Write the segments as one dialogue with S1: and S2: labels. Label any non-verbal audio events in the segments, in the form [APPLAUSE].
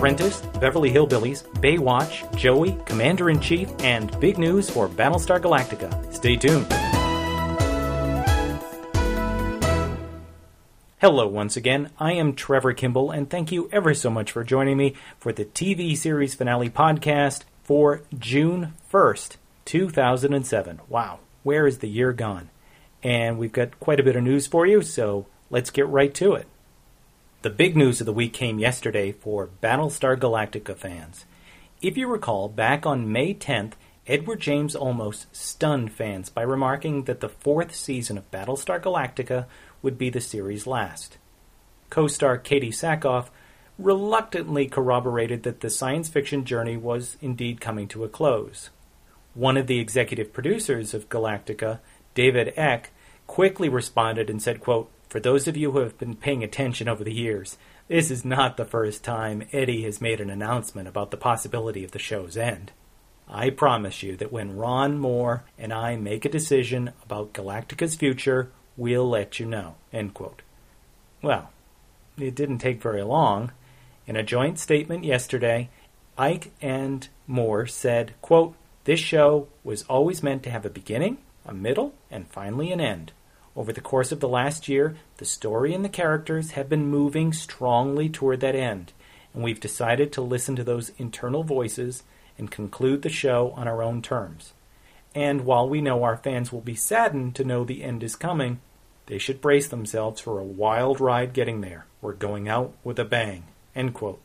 S1: Apprentice, Beverly Hillbillies, Baywatch, Joey, Commander in Chief, and big news for Battlestar Galactica. Stay tuned. Hello, once again. I am Trevor Kimball, and thank you ever so much for joining me for the TV series finale podcast for June 1st, 2007. Wow, where is the year gone? And we've got quite a bit of news for you, so let's get right to it. The big news of the week came yesterday for Battlestar Galactica fans. If you recall, back on May 10th, Edward James Olmos stunned fans by remarking that the fourth season of Battlestar Galactica would be the series' last. Co star Katee Sackhoff reluctantly corroborated that the science fiction journey was indeed coming to a close. One of the executive producers of Galactica, David Eick, quickly responded and said, quote, For those of you who have been paying attention over the years, this is not the first time Eddie has made an announcement about the possibility of the show's end. I promise you that when Ron Moore and I make a decision about Galactica's future, We'll let you know. End quote. Well, it didn't take very long. In a joint statement yesterday, Eick and Moore said, quote, This show was always meant to have a beginning, a middle, and finally an end. Over the course of the last year, the story and the characters have been moving strongly toward that end, and we've decided to listen to those internal voices and conclude the show on our own terms. And while we know our fans will be saddened to know the end is coming, they should brace themselves for a wild ride getting there. We're going out with a bang. End quote.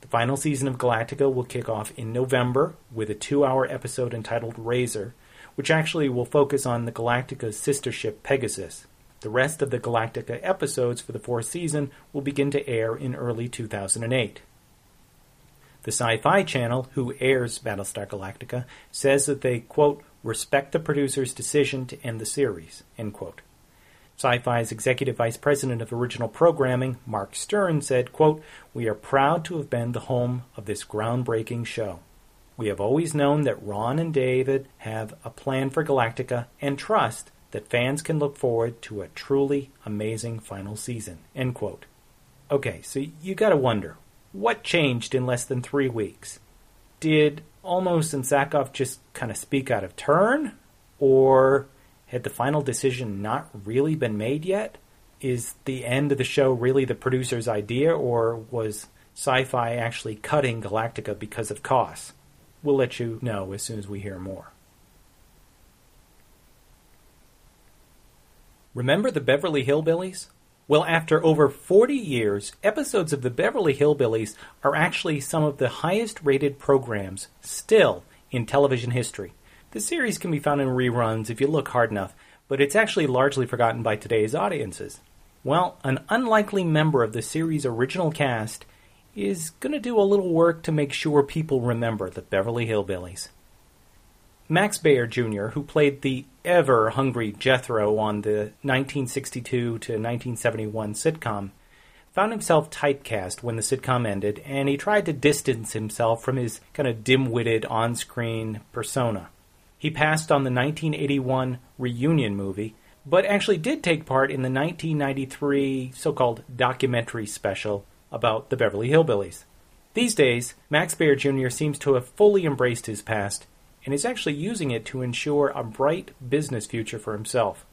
S1: The final season of Galactica will kick off in November with a two hour episode entitled Razor, which actually will focus on the Galactica's sister ship Pegasus. The rest of the Galactica episodes for the fourth season will begin to air in early 2008. The Sci Fi Channel, who airs Battlestar Galactica, says that they, quote, respect the producer's decision to end the series, end quote. Sci-Fi's executive vice president of original programming, Mark Stern, said, quote, We are proud to have been the home of this groundbreaking show. We have always known that Ron and David have a plan for Galactica and trust that fans can look forward to a truly amazing final season. End quote. Okay, so you gotta wonder, what changed in less than three weeks? Did Olmos and Sackhoff just kind of speak out of turn? Or had the final decision not really been made yet? Is the end of the show really the producer's idea, or was sci fi actually cutting Galactica because of costs? We'll let you know as soon as we hear more. Remember the Beverly Hillbillies? Well, after over 40 years, episodes of the Beverly Hillbillies are actually some of the highest rated programs still in television history. The series can be found in reruns if you look hard enough, but it's actually largely forgotten by today's audiences. Well, an unlikely member of the series' original cast is going to do a little work to make sure people remember the Beverly Hillbillies. Max Baer Jr., who played the ever hungry Jethro on the 1962 to 1971 sitcom, found himself typecast when the sitcom ended, and he tried to distance himself from his kind of dim witted on screen persona. He passed on the 1981 reunion movie, but actually did take part in the 1993 so called documentary special about the Beverly Hillbillies. These days, Max Baer Jr. seems to have fully embraced his past and is actually using it to ensure a bright business future for himself.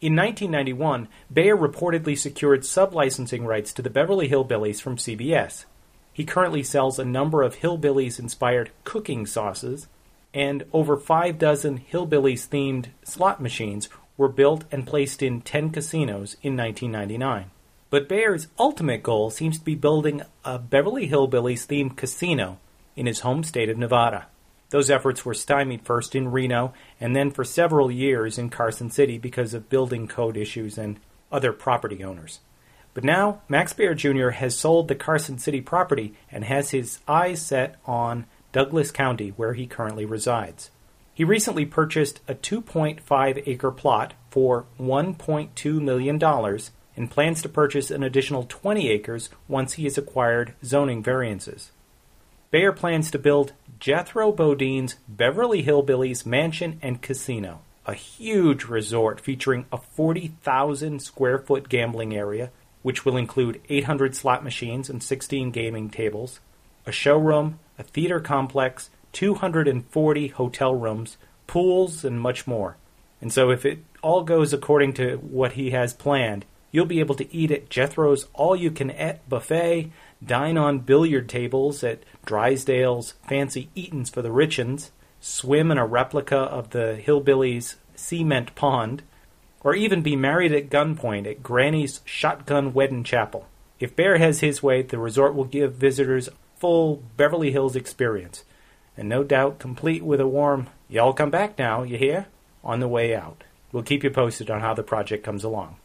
S1: In 1991, Baer reportedly secured sublicensing rights to the Beverly Hillbillies from CBS. He currently sells a number of Hillbillies inspired cooking sauces and over five dozen hillbillies themed slot machines were built and placed in 10 casinos in 1999. But Baer's ultimate goal seems to be building a Beverly Hillbillies themed casino in his home state of Nevada. Those efforts were stymied first in Reno and then for several years in Carson City because of building code issues and other property owners. But now, Max Baer Jr. has sold the Carson City property and has his eyes set on Douglas County, where he currently resides. He recently purchased a 2.5 acre plot for $1.2 million and plans to purchase an additional 20 acres once he has acquired zoning variances. Baer plans to build Jethro Bodine's Beverly Hillbillies Mansion and Casino, a huge resort featuring a 40,000 square foot gambling area, which will include 800 slot machines and 16 gaming tables, a showroom, a theater complex, 240 hotel rooms, pools, and much more. And so, if it all goes according to what he has planned, you'll be able to eat at Jethro's all you can eat buffet, dine on billiard tables at Drysdale's fancy Eatons for the Richens, swim in a replica of the Hillbillies' cement pond, or even be married at gunpoint at Granny's Shotgun Wedding Chapel. If Baer has his way, the resort will give visitors full Beverly Hills experience, and no doubt complete with a warm, y'all come back now, you hear? on the way out. We'll keep you posted on how the project comes along.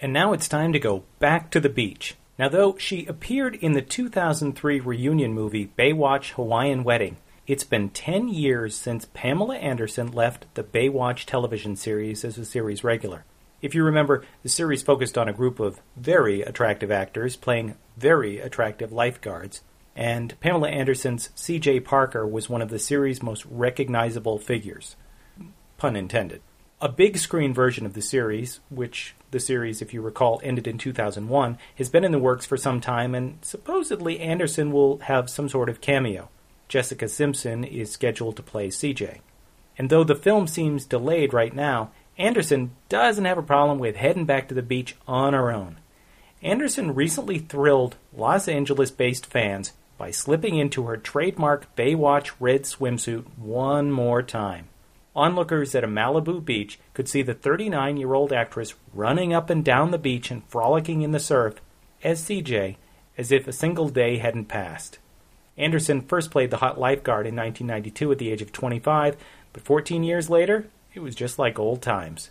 S1: And now it's time to go back to the beach. Now, though she appeared in the 2003 reunion movie Baywatch Hawaiian Wedding, it's been 10 years since Pamela Anderson left the Baywatch television series as a series regular. If you remember, the series focused on a group of very attractive actors playing very attractive lifeguards, and Pamela Anderson's C.J. Parker was one of the series' most recognizable figures. Pun intended. A big screen version of the series, which the series, if you recall, ended in 2001, has been in the works for some time, and supposedly Anderson will have some sort of cameo. Jessica Simpson is scheduled to play CJ. And though the film seems delayed right now, Anderson doesn't have a problem with heading back to the beach on her own. Anderson recently thrilled Los Angeles based fans by slipping into her trademark Baywatch red swimsuit one more time. Onlookers at a Malibu beach could see the 39 year old actress running up and down the beach and frolicking in the surf as CJ, as if a single day hadn't passed. Anderson first played the hot lifeguard in 1992 at the age of 25, but 14 years later, it was just like old times.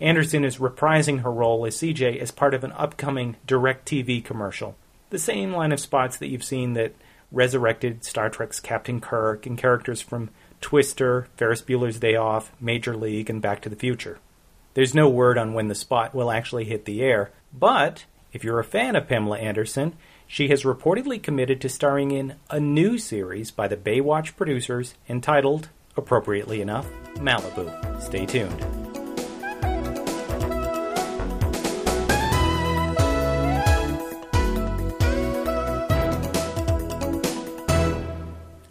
S1: Anderson is reprising her role as CJ as part of an upcoming DirecTV commercial. The same line of spots that you've seen that resurrected Star Trek's Captain Kirk and characters from Twister, Ferris Bueller's Day Off, Major League, and Back to the Future. There's no word on when the spot will actually hit the air, but if you're a fan of Pamela Anderson, she has reportedly committed to starring in a new series by the Baywatch producers entitled, appropriately enough, Malibu. Stay tuned.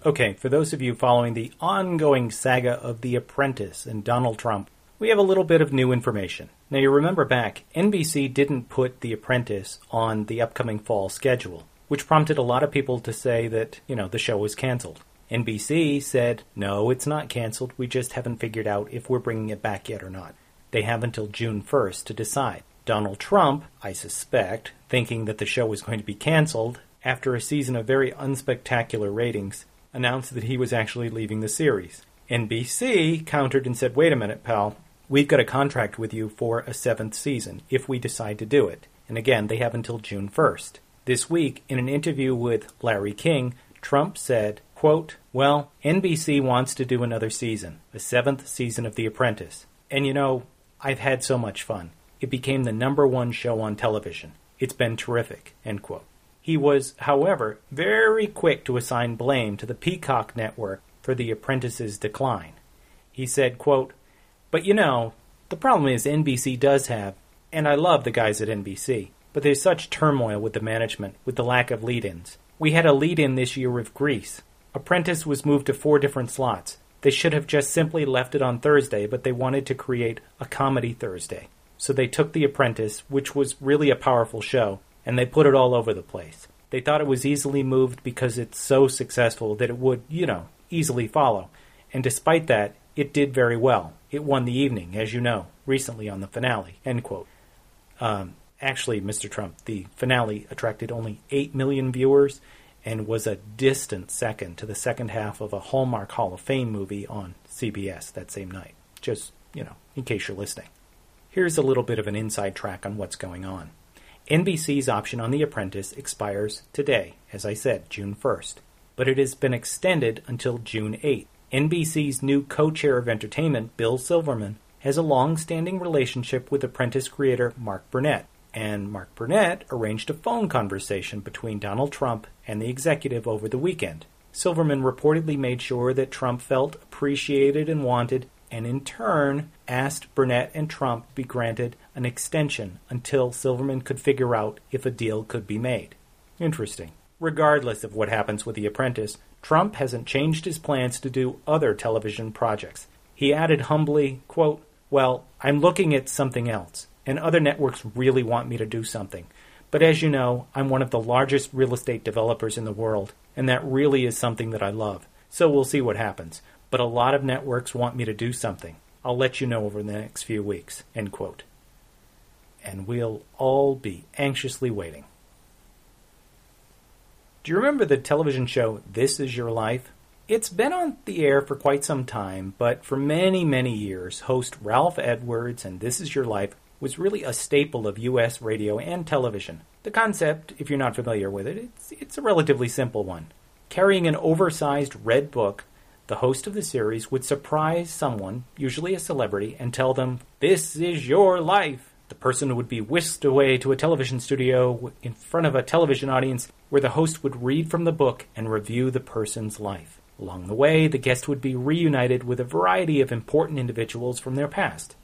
S1: Okay, for those of you following the ongoing saga of The Apprentice and Donald Trump, we have a little bit of new information. Now, you remember back, NBC didn't put The Apprentice on the upcoming fall schedule, which prompted a lot of people to say that, you know, the show was canceled. NBC said, no, it's not canceled, we just haven't figured out if we're bringing it back yet or not. They have until June 1st to decide. Donald Trump, I suspect, thinking that the show was going to be canceled, after a season of very unspectacular ratings, announced that he was actually leaving the series. NBC countered and said, wait a minute, pal, we've got a contract with you for a seventh season if we decide to do it. And again, they have until June 1st. This week, in an interview with Larry King, Trump said, quote, Well, NBC wants to do another season, a seventh season of The Apprentice. And you know, I've had so much fun. It became the number one show on television. It's been terrific. End quote. He was, however, very quick to assign blame to the Peacock network for the apprentice's decline. He said, quote, But you know, the problem is NBC does have, and I love the guys at NBC, but there's such turmoil with the management, with the lack of lead ins. We had a lead in this year with Grease. Apprentice was moved to four different slots. They should have just simply left it on Thursday, but they wanted to create a comedy Thursday. So they took The Apprentice, which was really a powerful show, and they put it all over the place. They thought it was easily moved because it's so successful that it would, you know, easily follow. And despite that, it did very well. It won the evening, as you know, recently on the finale. End quote. Um, actually, Mr. Trump, the finale attracted only 8 million viewers and was a distant second to the second half of a Hallmark Hall of Fame movie on CBS that same night. Just, you know, in case you're listening. Here's a little bit of an inside track on what's going on. NBC's option on The Apprentice expires today, as I said, June 1st, but it has been extended until June 8th. NBC's new co chair of entertainment, Bill Silverman, has a long standing relationship with Apprentice creator Mark Burnett, and Mark Burnett arranged a phone conversation between Donald Trump and the executive over the weekend. Silverman reportedly made sure that Trump felt appreciated and wanted, and in turn asked Burnett and Trump be granted an extension until Silverman could figure out if a deal could be made. Interesting. Regardless of what happens with The Apprentice, Trump hasn't changed his plans to do other television projects. He added humbly, quote, Well, I'm looking at something else, and other networks really want me to do something. But as you know, I'm one of the largest real estate developers in the world, and that really is something that I love. So we'll see what happens. But a lot of networks want me to do something. I'll let you know over the next few weeks. End quote. And we'll all be anxiously waiting. Do you remember the television show This Is Your Life? It's been on the air for quite some time, but for many, many years, host Ralph Edwards and This Is Your Life was really a staple of U.S. radio and television. The concept, if you're not familiar with it, it's, it's a relatively simple one. Carrying an oversized red book, the host of the series would surprise someone, usually a celebrity, and tell them, This is your life. The person would be whisked away to a television studio in front of a television audience where the host would read from the book and review the person's life. Along the way, the guest would be reunited with a variety of important individuals from their past.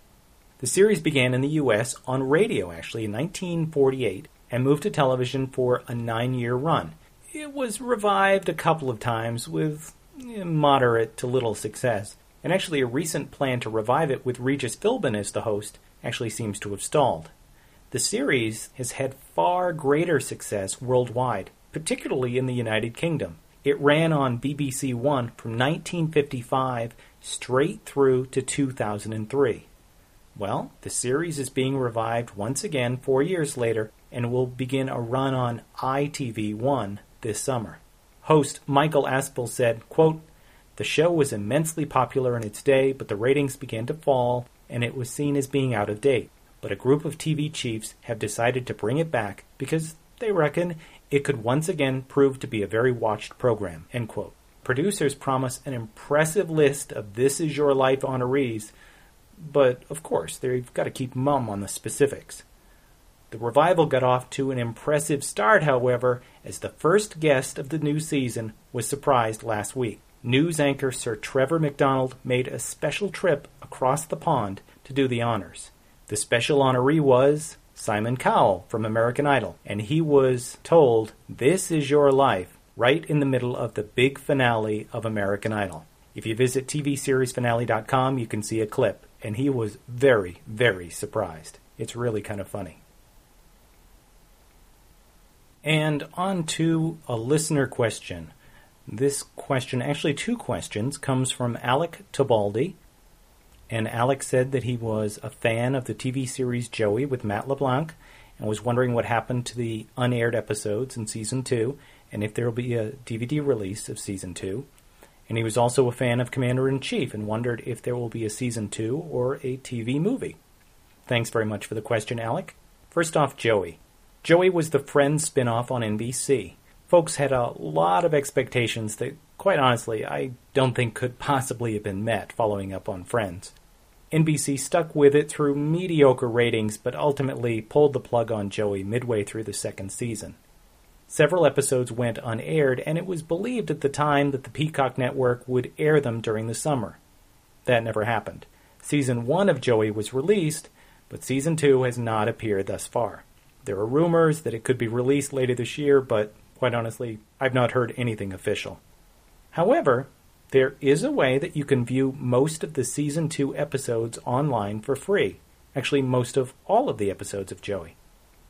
S1: The series began in the U.S. on radio, actually, in 1948, and moved to television for a nine year run. It was revived a couple of times with moderate to little success, and actually a recent plan to revive it with Regis Philbin as the host actually seems to have stalled. The series has had far greater success worldwide, particularly in the United Kingdom. It ran on BBC One from 1955 straight through to 2003. Well, the series is being revived once again four years later and will begin a run on ITV1 this summer. Host Michael Aspel said, quote, The show was immensely popular in its day, but the ratings began to fall and it was seen as being out of date. But a group of TV chiefs have decided to bring it back because they reckon it could once again prove to be a very watched program. End quote. Producers promise an impressive list of This Is Your Life honorees, but of course, they've got to keep mum on the specifics. The revival got off to an impressive start, however, as the first guest of the new season was surprised last week news anchor Sir Trevor McDonald made a special trip across the pond to do the honors. The special honoree was Simon Cowell from American Idol, and he was told, This is your life, right in the middle of the big finale of American Idol. If you visit TVSeriesFinale.com, you can see a clip, and he was very, very surprised. It's really kind of funny. And on to a listener question. This question, actually two questions, comes from Alec Tabaldi. And Alec said that he was a fan of the TV series Joey with Matt LeBlanc and was wondering what happened to the unaired episodes in season two and if there will be a DVD release of season two. And he was also a fan of Commander in Chief and wondered if there will be a season two or a TV movie. Thanks very much for the question, Alec. First off, Joey. Joey was the Friends spinoff on NBC folks had a lot of expectations that, quite honestly, I don't think could [LAUGHS] possibly have been met following up on Friends. NBC stuck with it through mediocre ratings, but ultimately pulled the plug on Joey midway through the second season. Several episodes went unaired, and it was believed at the time that the Peacock network would air them during the summer. That never happened. Season 1 of Joey was released, but Season 2 has not appeared thus far. There are rumors that it could be released later this year, but Quite honestly, I've not heard anything official. However, there is a way that you can view most of the season 2 episodes online for free. Actually, most of all of the episodes of Joey.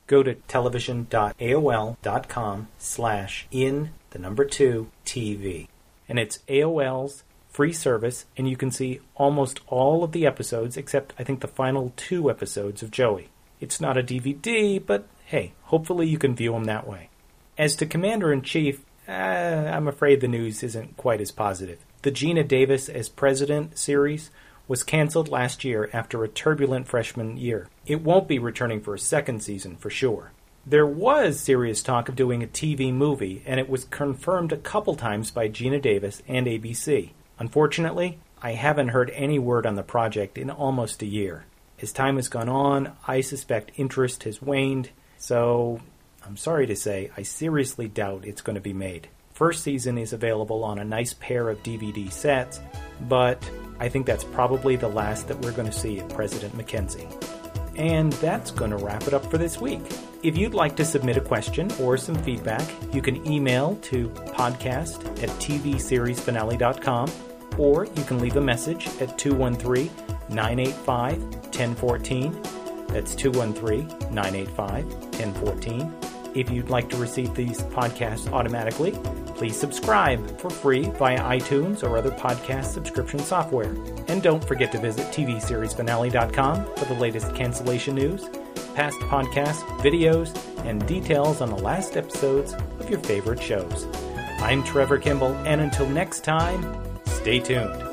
S1: Go to television.aol.com slash in the number 2 TV. And it's AOL's free service, and you can see almost all of the episodes except I think the final two episodes of Joey. It's not a DVD, but hey, hopefully you can view them that way. As to Commander in Chief, uh, I'm afraid the news isn't quite as positive. The Geena Davis as President series was canceled last year after a turbulent freshman year. It won't be returning for a second season for sure. There was serious talk of doing a TV movie, and it was confirmed a couple times by Geena Davis and ABC. Unfortunately, I haven't heard any word on the project in almost a year. As time has gone on, I suspect interest has waned, so I'm sorry to say, I seriously doubt it's going to be made. First season is available on a nice pair of DVD sets, but I think that's probably the last that we're going to see of President McKenzie. And that's going to wrap it up for this week. If you'd like to submit a question or some feedback, you can email to podcast at tvseriesfinale.com or you can leave a message at 213 985 1014. That's 213 985 1014. If you'd like to receive these podcasts automatically, please subscribe for free via iTunes or other podcast subscription software. And don't forget to visit TVSeriesFinale.com for the latest cancellation news, past podcasts, videos, and details on the last episodes of your favorite shows. I'm Trevor Kimball, and until next time, stay tuned.